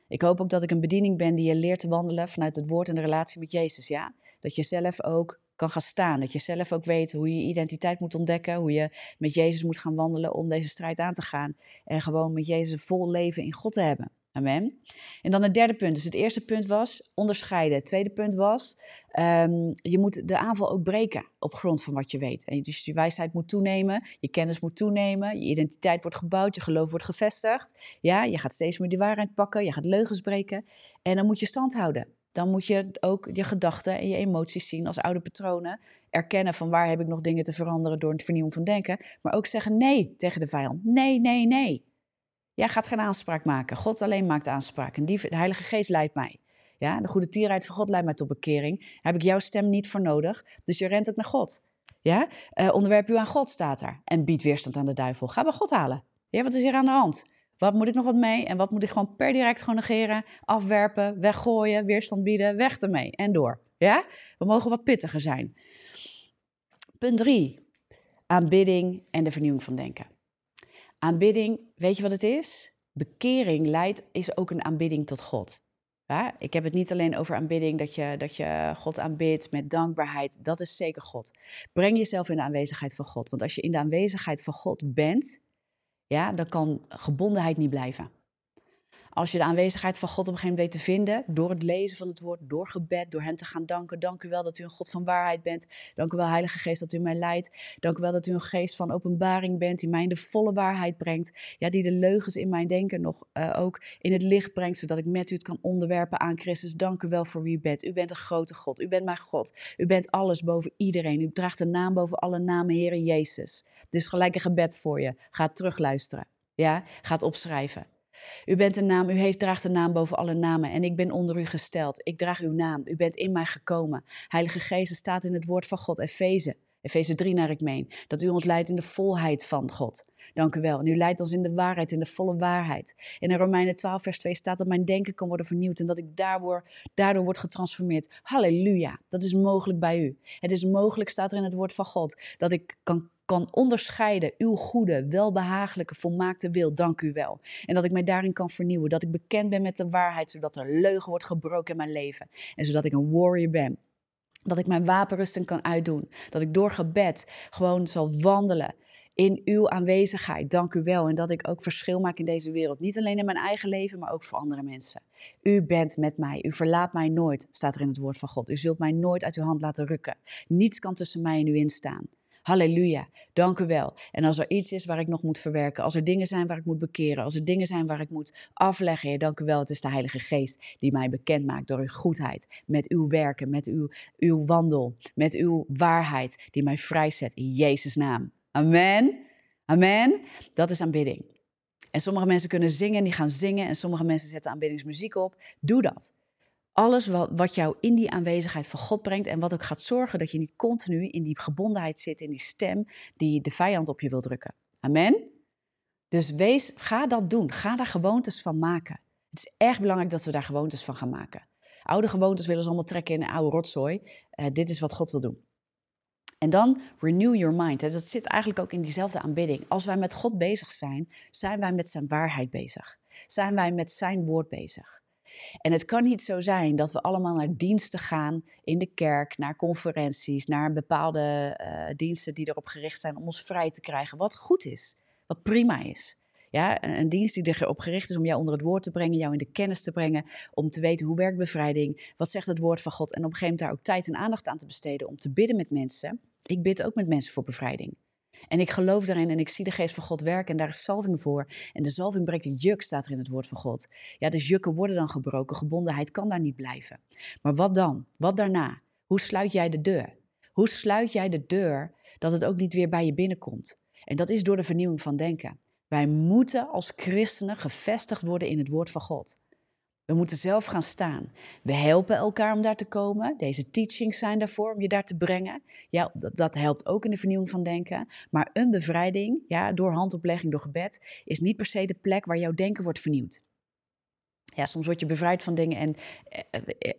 Ik hoop ook dat ik een bediening ben die je leert te wandelen vanuit het woord en de relatie met Jezus. Ja? Dat je zelf ook kan gaan staan. Dat je zelf ook weet hoe je identiteit moet ontdekken. Hoe je met Jezus moet gaan wandelen om deze strijd aan te gaan. En gewoon met Jezus vol leven in God te hebben. Amen. En dan het derde punt. Dus het eerste punt was onderscheiden. Het tweede punt was, um, je moet de aanval ook breken op grond van wat je weet. En dus je wijsheid moet toenemen, je kennis moet toenemen, je identiteit wordt gebouwd, je geloof wordt gevestigd. Ja, je gaat steeds meer die waarheid pakken, je gaat leugens breken. En dan moet je stand houden. Dan moet je ook je gedachten en je emoties zien als oude patronen. Erkennen van waar heb ik nog dingen te veranderen door het vernieuwen van denken. Maar ook zeggen nee tegen de vijand. Nee, nee, nee. Jij gaat geen aanspraak maken. God alleen maakt aanspraak. En die, de Heilige Geest leidt mij. Ja, de goede tierheid van God leidt mij tot bekering. Daar heb ik jouw stem niet voor nodig. Dus je rent ook naar God. Ja? Uh, onderwerp u aan God staat daar. En bied weerstand aan de duivel. Ga bij God halen. Ja, wat is hier aan de hand? Wat moet ik nog wat mee? En wat moet ik gewoon per direct gewoon negeren, afwerpen, weggooien, weerstand bieden, weg ermee en door. Ja? We mogen wat pittiger zijn. Punt 3. Aanbidding en de vernieuwing van denken. Aanbidding, weet je wat het is? Bekering leidt, is ook een aanbidding tot God. Ja, ik heb het niet alleen over aanbidding, dat je, dat je God aanbidt met dankbaarheid. Dat is zeker God. Breng jezelf in de aanwezigheid van God. Want als je in de aanwezigheid van God bent, ja, dan kan gebondenheid niet blijven. Als je de aanwezigheid van God op een gegeven moment weet te vinden, door het lezen van het woord, door gebed, door Hem te gaan danken. Dank u wel dat u een God van waarheid bent. Dank u wel, Heilige Geest, dat u mij leidt. Dank u wel dat u een geest van openbaring bent, die mij in de volle waarheid brengt. Ja, die de leugens in mijn denken nog uh, ook in het licht brengt, zodat ik met u het kan onderwerpen aan Christus. Dank u wel voor wie u bent. U bent een grote God. U bent mijn God. U bent alles boven iedereen. U draagt de naam boven alle namen, Heere Jezus. Dus gelijk een gebed voor je. Ga terugluisteren. Ja, ga opschrijven. U bent een naam, u heeft, draagt een naam boven alle namen en ik ben onder u gesteld. Ik draag uw naam, u bent in mij gekomen. Heilige Geest staat in het woord van God, Efeze. Efeze 3 naar ik meen. Dat u ons leidt in de volheid van God. Dank u wel. En u leidt ons in de waarheid, in de volle waarheid. En in Romeinen 12, vers 2 staat dat mijn denken kan worden vernieuwd en dat ik daardoor, daardoor word getransformeerd. Halleluja. Dat is mogelijk bij u. Het is mogelijk, staat er in het woord van God, dat ik kan kan onderscheiden uw goede, welbehagelijke, volmaakte wil, dank u wel. En dat ik mij daarin kan vernieuwen, dat ik bekend ben met de waarheid, zodat de leugen wordt gebroken in mijn leven. En zodat ik een warrior ben. Dat ik mijn wapenrusting kan uitdoen. Dat ik door gebed gewoon zal wandelen in uw aanwezigheid. Dank u wel. En dat ik ook verschil maak in deze wereld. Niet alleen in mijn eigen leven, maar ook voor andere mensen. U bent met mij. U verlaat mij nooit, staat er in het woord van God. U zult mij nooit uit uw hand laten rukken. Niets kan tussen mij en u instaan. Halleluja, dank u wel. En als er iets is waar ik nog moet verwerken, als er dingen zijn waar ik moet bekeren, als er dingen zijn waar ik moet afleggen, dank u wel. Het is de Heilige Geest die mij bekend maakt door uw goedheid, met uw werken, met uw, uw wandel, met uw waarheid, die mij vrijzet in Jezus' naam. Amen. Amen. Dat is aanbidding. En sommige mensen kunnen zingen, die gaan zingen. En sommige mensen zetten aanbiddingsmuziek op. Doe dat. Alles wat, wat jou in die aanwezigheid van God brengt en wat ook gaat zorgen dat je niet continu in die gebondenheid zit, in die stem die de vijand op je wil drukken. Amen? Dus wees, ga dat doen. Ga daar gewoontes van maken. Het is erg belangrijk dat we daar gewoontes van gaan maken. Oude gewoontes willen ze allemaal trekken in een oude rotzooi. Uh, dit is wat God wil doen. En dan renew your mind. Dat zit eigenlijk ook in diezelfde aanbidding. Als wij met God bezig zijn, zijn wij met zijn waarheid bezig. Zijn wij met zijn woord bezig. En het kan niet zo zijn dat we allemaal naar diensten gaan in de kerk, naar conferenties, naar bepaalde uh, diensten die erop gericht zijn om ons vrij te krijgen. Wat goed is, wat prima is. Ja, een, een, dienst die erop gericht is om jou onder het woord te brengen, jou in de kennis te brengen, om te weten hoe werkt bevrijding, wat zegt het woord van God en op een gegeven moment daar ook tijd en aandacht aan te besteden om te bidden met mensen. Ik bid ook met mensen voor bevrijding. En ik geloof daarin en ik zie de geest van God werken en daar is salving voor. En de salving breekt het juk, staat er in het woord van God. Ja, dus jukken worden dan gebroken, gebondenheid kan daar niet blijven. Maar wat dan? Wat daarna? Hoe sluit jij de deur? Hoe sluit jij de deur dat het ook niet weer bij je binnenkomt? En dat is door de vernieuwing van denken. Wij moeten als christenen gevestigd worden in het woord van God. We moeten zelf gaan staan. We helpen elkaar om daar te komen. Deze teachings zijn daarvoor om je daar te brengen. Ja, dat, dat, helpt ook in de vernieuwing van denken. Maar een bevrijding, ja, door handoplegging, door gebed, is niet per se de plek waar jouw denken wordt vernieuwd ja, soms word je bevrijd van dingen en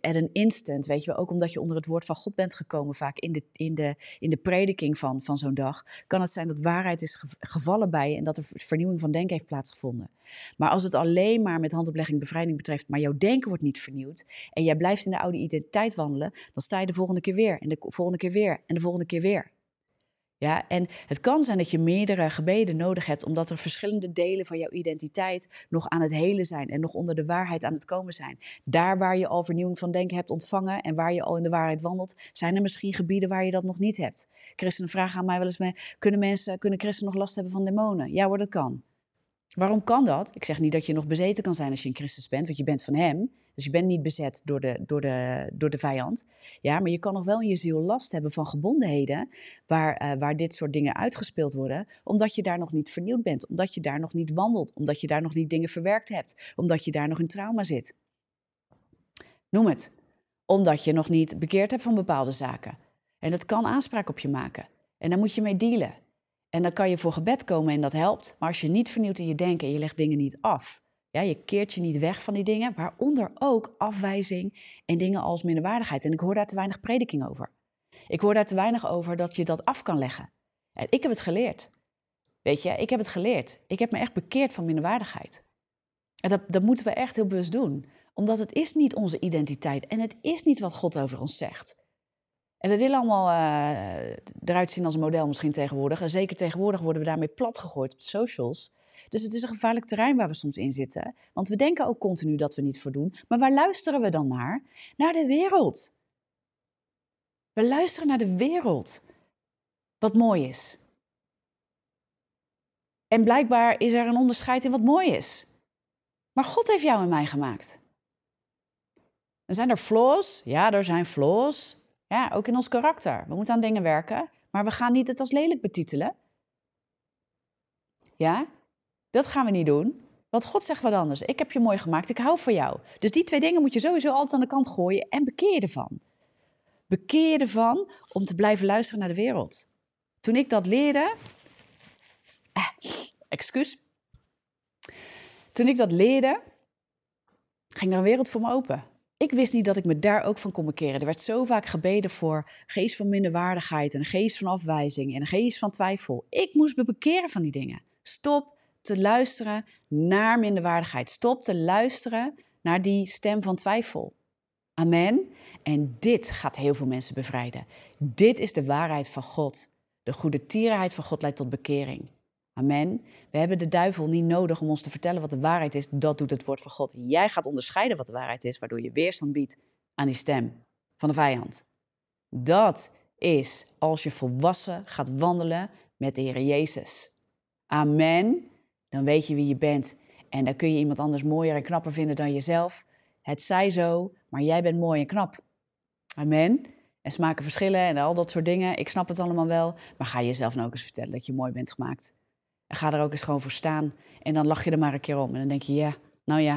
at eh, een instant, weet je wel, ook omdat je onder het woord van God bent gekomen, vaak in de, in de, in de prediking van, van zo'n dag, kan het zijn dat waarheid is gevallen bij je en dat er vernieuwing van denken heeft plaatsgevonden. Maar als het alleen maar met handoplegging bevrijding betreft, maar jouw denken wordt niet vernieuwd en jij blijft in de oude identiteit wandelen, dan sta je de volgende keer weer en de volgende keer weer en de volgende keer weer. Ja, en het kan zijn dat je meerdere gebeden nodig hebt, omdat er verschillende delen van jouw identiteit nog aan het helen zijn en nog onder de waarheid aan het komen zijn. Daar waar je al vernieuwing van denken hebt ontvangen en waar je al in de waarheid wandelt, zijn er misschien gebieden waar je dat nog niet hebt. Christenen vragen aan mij wel eens mee, kunnen mensen, kunnen christenen nog last hebben van demonen? Ja hoor, dat kan. Waarom kan dat? Ik zeg niet dat je nog bezeten kan zijn als je een Christus bent, want je bent van Hem. Dus je bent niet bezet door de, door, de, door de vijand. Ja, maar je kan nog wel in je ziel last hebben van gebondenheden waar, uh, waar dit soort dingen uitgespeeld worden, omdat je daar nog niet vernieuwd bent, omdat je daar nog niet wandelt, omdat je daar nog niet dingen verwerkt hebt, omdat je daar nog in trauma zit. Noem het. Omdat je nog niet bekeerd hebt van bepaalde zaken. En dat kan aanspraak op je maken. En daar moet je mee dealen. En dan kan je voor gebed komen en dat helpt. Maar als je niet vernieuwt in je denken en je legt dingen niet af, ja, je keert je niet weg van die dingen, waaronder ook afwijzing en dingen als minderwaardigheid. En ik hoor daar te weinig prediking over. Ik hoor daar te weinig over dat je dat af kan leggen. En ik heb het geleerd. Weet je, ik heb het geleerd. Ik heb me echt bekeerd van minderwaardigheid. En dat, dat moeten we echt heel bewust doen. Omdat het is niet onze identiteit en het is niet wat God over ons zegt. En we willen allemaal uh, eruit zien als een model misschien tegenwoordig. En zeker tegenwoordig worden we daarmee plat gegooid op de socials. Dus het is een gevaarlijk terrein waar we soms in zitten. Want we denken ook continu dat we niet voldoen. Maar waar luisteren we dan naar? Naar de wereld. We luisteren naar de wereld. Wat mooi is. En blijkbaar is er een onderscheid in wat mooi is. Maar God heeft jou en mij gemaakt. En zijn er flaws? Ja, er zijn flaws. Ja, ook in ons karakter. We moeten aan dingen werken, maar we gaan niet het als lelijk betitelen. Ja, dat gaan we niet doen. Want God zegt wat anders. Ik heb je mooi gemaakt, ik hou van jou. Dus die twee dingen moet je sowieso altijd aan de kant gooien en bekeer je ervan. Bekeer je ervan om te blijven luisteren naar de wereld. Toen ik dat leerde. Eh, excuus. Toen ik dat leerde, ging er een wereld voor me open. Ik wist niet dat ik me daar ook van kon bekeren. Er werd zo vaak gebeden voor geest van minderwaardigheid en geest van afwijzing en geest van twijfel. Ik moest me bekeren van die dingen. Stop te luisteren naar minderwaardigheid. Stop te luisteren naar die stem van twijfel. Amen. En dit gaat heel veel mensen bevrijden. Dit is de waarheid van God. De goede tierenheid van God leidt tot bekering. Amen. We hebben de duivel niet nodig om ons te vertellen wat de waarheid is. Dat doet het woord van God. Jij gaat onderscheiden wat de waarheid is, waardoor je weerstand biedt aan die stem van de vijand. Dat is als je volwassen gaat wandelen met de Heer Jezus. Amen. Dan weet je wie je bent. En dan kun je iemand anders mooier en knapper vinden dan jezelf. Het zij zo, maar jij bent mooi en knap. Amen. En smaken verschillen en al dat soort dingen. Ik snap het allemaal wel. Maar ga jezelf nou ook eens vertellen dat je mooi bent gemaakt. En ga er ook eens gewoon voor staan. En dan lach je er maar een keer om. En dan denk je, ja, nou ja,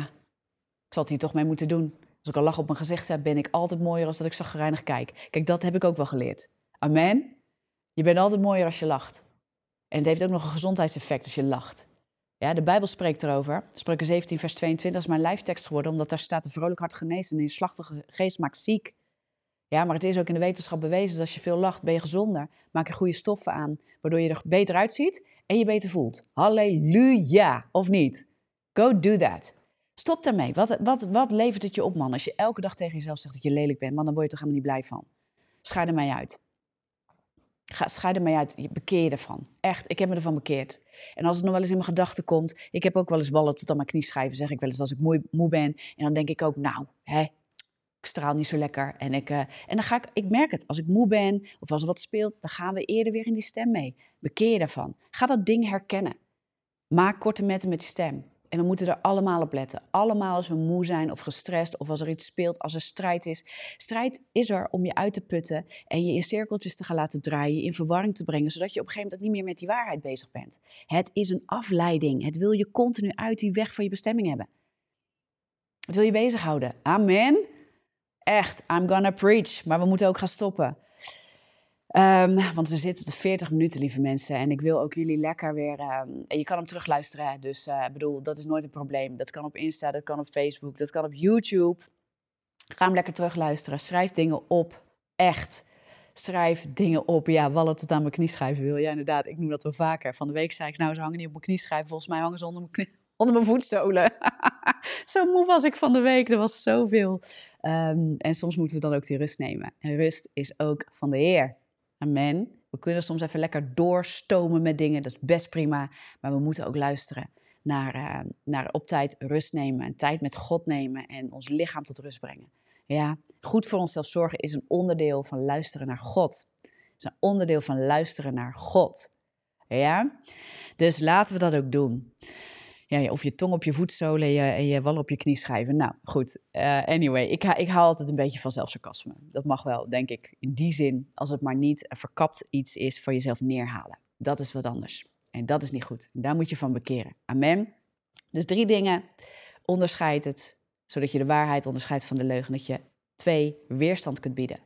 ik zal het hier toch mee moeten doen. Als ik een lach op mijn gezicht heb, ben ik altijd mooier als dat ik zagrijnig kijk. Kijk, dat heb ik ook wel geleerd. Amen. Je bent altijd mooier als je lacht. En het heeft ook nog een gezondheidseffect als je lacht. Ja, de Bijbel spreekt erover. Spreuken 17, vers 22 is mijn lijftekst geworden, omdat daar staat: een vrolijk hart geneest en een slachtige geest maakt ziek. Ja, maar het is ook in de wetenschap bewezen dat als je veel lacht, ben je gezonder. Maak je goede stoffen aan, waardoor je er beter uitziet en je beter voelt. Halleluja, of niet? Go do that. Stop daarmee. Wat, wat, wat levert het je op, man? Als je elke dag tegen jezelf zegt dat je lelijk bent, man, dan word je toch helemaal niet blij van. Schaar mij uit. Ga, scheid er mij uit. Je bekeer je ervan. Echt, ik heb me ervan bekeerd. En als het nog wel eens in mijn gedachten komt, ik heb ook wel eens wallen tot aan mijn knieschijven, zeg ik wel eens als ik moe, moe ben. En dan denk ik ook, nou, hè, ik straal niet zo lekker. En, ik, uh, en dan ga ik, ik merk het, als ik moe ben of als er wat speelt, dan gaan we eerder weer in die stem mee. Bekeer je daarvan. Ga dat ding herkennen. Maak korte metten met die stem. En we moeten er allemaal op letten. Allemaal als we moe zijn of gestrest of als er iets speelt, als er strijd is. Strijd is er om je uit te putten en je in cirkeltjes te gaan laten draaien, in verwarring te brengen, zodat je op een gegeven moment ook niet meer met die waarheid bezig bent. Het is een afleiding. Het wil je continu uit die weg van je bestemming hebben. Het wil je bezighouden. Amen. Echt, I'm gonna preach. Maar we moeten ook gaan stoppen. Um, want we zitten op de 40 minuten, lieve mensen. En ik wil ook jullie lekker weer. En je kan hem terugluisteren. Dus ik uh, bedoel, dat is nooit een probleem. Dat kan op Insta, dat kan op Facebook, dat kan op YouTube. Ga hem lekker terugluisteren. Schrijf dingen op. Echt. Schrijf dingen op. Ja, wallen tot aan mijn knieschijven wil. Ja, inderdaad. Ik noem dat wel vaker. Van de week zei ik, nou, ze hangen niet op mijn knieschijven. Volgens mij hangen ze onder mijn, knie, onder mijn voetzolen. Zo moe was ik van de week. Er was zoveel. Um, en soms moeten we dan ook die rust nemen. En rust is ook van de Heer. Amen. We kunnen soms even lekker doorstomen met dingen, dat is best prima. Maar we moeten ook luisteren naar, uh, naar op tijd rust nemen en tijd met God nemen en ons lichaam tot rust brengen. Ja, goed voor onszelf zorgen is een onderdeel van luisteren naar God. Is een onderdeel van luisteren naar God. Ja, dus laten we dat ook doen ja, of je tong op je voetzolen en en je wal op je knie schrijven. Nou, goed. Uh, anyway, ik, ik hou altijd een beetje van zelfsarcasme. Dat mag wel, denk ik, in die zin, als het maar niet verkapt iets is voor jezelf neerhalen. Dat is wat anders. En dat is niet goed. Daar moet je van bekeren. Amen. Dus drie dingen. Onderscheid het, zodat je de waarheid onderscheidt van de leugen. Dat je twee, weerstand kunt bieden.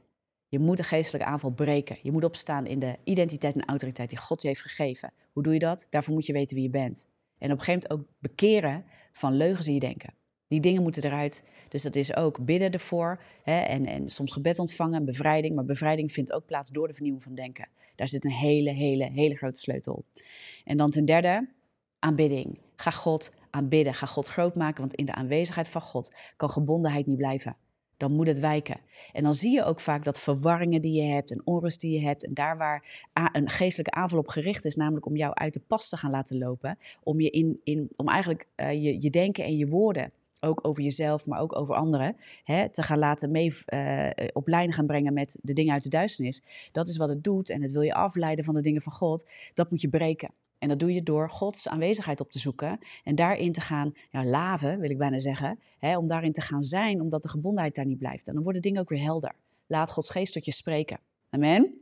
Je moet de geestelijke aanval breken. Je moet opstaan in de identiteit en autoriteit die God je heeft gegeven. Hoe doe je dat? Daarvoor moet je weten wie je bent. En op een gegeven moment ook bekeren van leugens die je denken. Die dingen moeten eruit. Dus dat is ook bidden ervoor. Hè, en, en soms gebed ontvangen, bevrijding. Maar bevrijding vindt ook plaats door de vernieuwing van denken. Daar zit een hele, hele, hele grote sleutel. En dan ten derde, aanbidding. Ga God aanbidden. Ga God groot maken. Want in de aanwezigheid van God kan gebondenheid niet blijven dan moet het wijken. En dan zie je ook vaak dat verwarringen die je hebt en onrust die je hebt en daar waar een geestelijke aanval op gericht is, namelijk om jou uit de pas te gaan laten lopen, om, je in, in, om eigenlijk uh, je, je denken en je woorden ook over jezelf, maar ook over anderen, hè, te gaan laten mee uh, op lijn gaan brengen met de dingen uit de duisternis. Dat is wat het doet en het wil je afleiden van de dingen van God. Dat moet je breken. En dat doe je door Gods aanwezigheid op te zoeken en daarin te gaan ja, laven, wil ik bijna zeggen. Hè, om daarin te gaan zijn, omdat de gebondenheid daar niet blijft. En dan worden dingen ook weer helder. Laat Gods geest tot je spreken. Amen.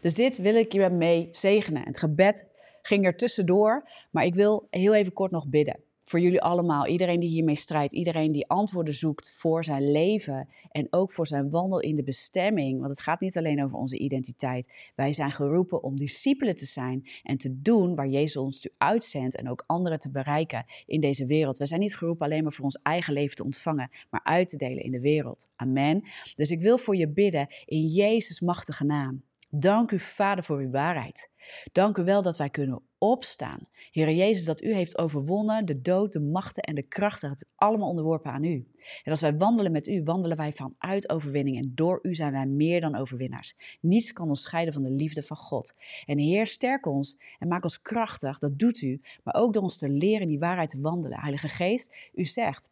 Dus dit wil ik je mee zegenen. Het gebed ging er tussendoor, maar ik wil heel even kort nog bidden voor jullie allemaal, iedereen die hiermee strijdt, iedereen die antwoorden zoekt voor zijn leven en ook voor zijn wandel in de bestemming. Want het gaat niet alleen over onze identiteit. Wij zijn geroepen om discipelen te zijn en te doen waar Jezus ons uitzendt en ook anderen te bereiken in deze wereld. We zijn niet geroepen alleen maar voor ons eigen leven te ontvangen, maar uit te delen in de wereld. Amen. Dus ik wil voor je bidden in Jezus' machtige naam. Dank u, Vader, voor uw waarheid. Dank u wel dat wij kunnen opstaan. Heer Jezus, dat u heeft overwonnen de dood, de machten en de krachten. Het is allemaal onderworpen aan u. En als wij wandelen met u, wandelen wij vanuit overwinning. En door u zijn wij meer dan overwinnaars. Niets kan ons scheiden van de liefde van God. En Heer, sterk ons en maak ons krachtig. Dat doet u. Maar ook door ons te leren die waarheid te wandelen. Heilige Geest, u zegt.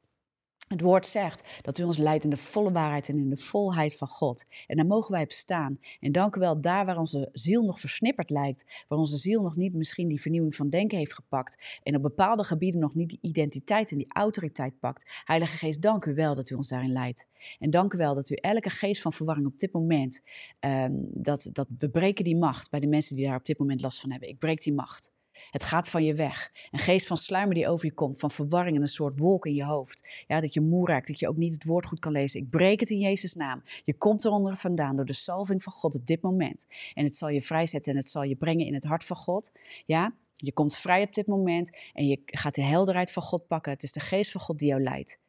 Het woord zegt dat u ons leidt in de volle waarheid en in de volheid van God. En daar mogen wij op staan. En dank u wel, daar waar onze ziel nog versnipperd lijkt, waar onze ziel nog niet misschien die vernieuwing van denken heeft gepakt en op bepaalde gebieden nog niet die identiteit en die autoriteit pakt. Heilige Geest, dank u wel dat u ons daarin leidt. En dank u wel dat u elke geest van verwarring op dit moment, um, dat, dat we breken die macht bij de mensen die daar op dit moment last van hebben. Ik breek die macht. Het gaat van je weg. Een geest van sluimer die over je komt, van verwarring en een soort wolk in je hoofd. Ja, dat je moe raakt, dat je ook niet het woord goed kan lezen. Ik breek het in Jezus' naam. Je komt eronder vandaan door de salving van God op dit moment. En het zal je vrijzetten en het zal je brengen in het hart van God. Ja, je komt vrij op dit moment en je gaat de helderheid van God pakken. Het is de geest van God die jou leidt.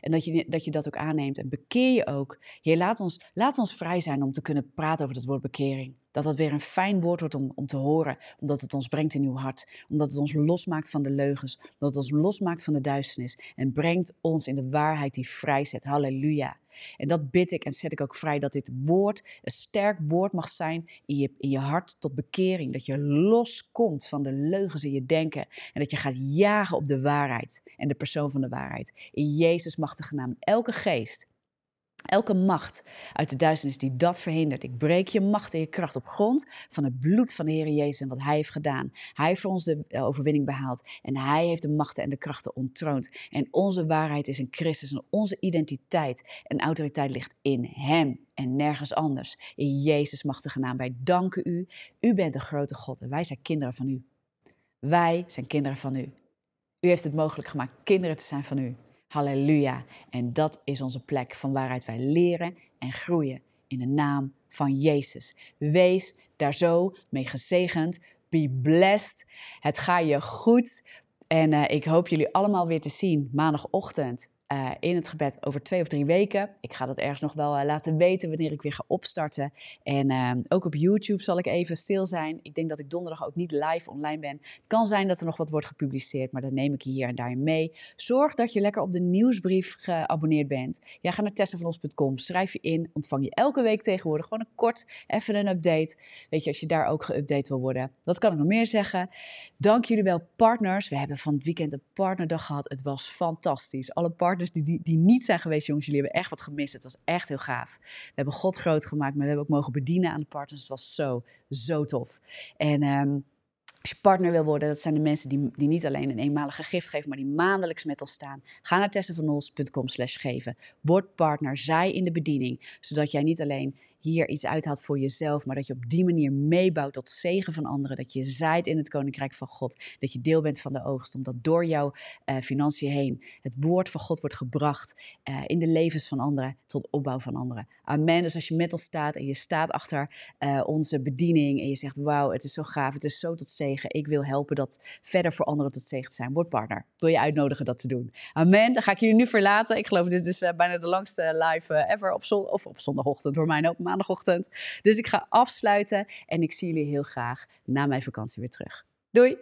En dat je, dat dat ook aanneemt en bekeer je ook. Heer, laat ons, laat ons vrij zijn om te kunnen praten over het woord bekering. Dat dat weer een fijn woord wordt om, om te horen, omdat het ons brengt in uw hart. Omdat het ons losmaakt van de leugens, omdat het ons losmaakt van de duisternis en brengt ons in de waarheid die vrijzet. Halleluja. En dat bid ik en zet ik ook vrij dat dit woord een sterk woord mag zijn in je, in je hart tot bekering. Dat je loskomt van de leugens in je denken en dat je gaat jagen op de waarheid en de persoon van de waarheid. In Jezus machtige naam. Elke geest Elke macht uit de duisternis die dat verhindert. Ik breek je macht en je kracht op grond van het bloed van de Heer Jezus en wat Hij heeft gedaan. Hij heeft voor ons de eh, overwinning behaald en Hij heeft de machten en de krachten ontroond. En onze waarheid is in Christus en onze identiteit en autoriteit ligt in Hem en nergens anders. In Jezus machtige naam. Wij danken U. U bent een grote God en wij zijn kinderen van U. Wij zijn kinderen van U. U heeft het mogelijk gemaakt kinderen te zijn van U. Halleluja. En dat is onze plek van waaruit wij leren en groeien in de naam van Jezus. Wees daar zo mee gezegend. Be blessed. Het gaat je goed. En uh, ik hoop jullie allemaal weer te zien maandagochtend uh, in het gebed over twee of drie weken. Ik ga dat ergens nog wel uh, laten weten wanneer ik weer ga opstarten. En uh, ook op YouTube zal ik even stil zijn. Ik denk dat ik donderdag ook niet live online ben. Het kan zijn dat er nog wat wordt gepubliceerd, maar dan neem ik je hier en daar mee. Zorg dat je lekker op de nieuwsbrief geabonneerd bent. Ja, ga naar testavanos.com, schrijf je in, ontvang je elke week tegenwoordig gewoon een kort, even een update. Weet je, als je daar ook geüpdate wil worden. Wat kan ik nog meer zeggen? Dank jullie wel, partners. We hebben van het weekend een partnerdag gehad. Het was fantastisch. Alle partners die, die, die niet zijn geweest, jongens, jullie hebben echt wat gemist. Het was echt heel gaaf. We hebben God groot gemaakt, maar we hebben ook mogen bedienen aan de partners. Het was zo, zo tof. En um, als je partner wil worden, dat zijn de mensen die, die niet alleen een eenmalige gift geven, maar die maandelijks met ons staan. Ga naar tessenvanols.com slash geven. Word partner, zij in de bediening, zodat jij niet alleen hier iets uithaalt voor jezelf, maar dat je op die manier meebouwt tot zegen van anderen. Dat je zaait in het koninkrijk van God. Dat je deel bent van de oogst, omdat door jouw uh, financiën heen het woord van God wordt gebracht uh, in de levens van anderen tot opbouw van anderen. Amen. Dus als je met ons staat en je staat achter uh, onze bediening en je zegt: Wauw, het is zo gaaf, het is zo tot zegen. Ik wil helpen dat verder voor anderen tot zegen te zijn. Word partner. Wil je uitnodigen dat te doen? Amen. Dan ga ik jullie nu verlaten. Ik geloof dit is bijna de langste live ever op, zon of op zondagochtend door mij ook maandagochtend. Dus ik ga afsluiten en ik zie jullie heel graag na mijn vakantie weer terug. Doei!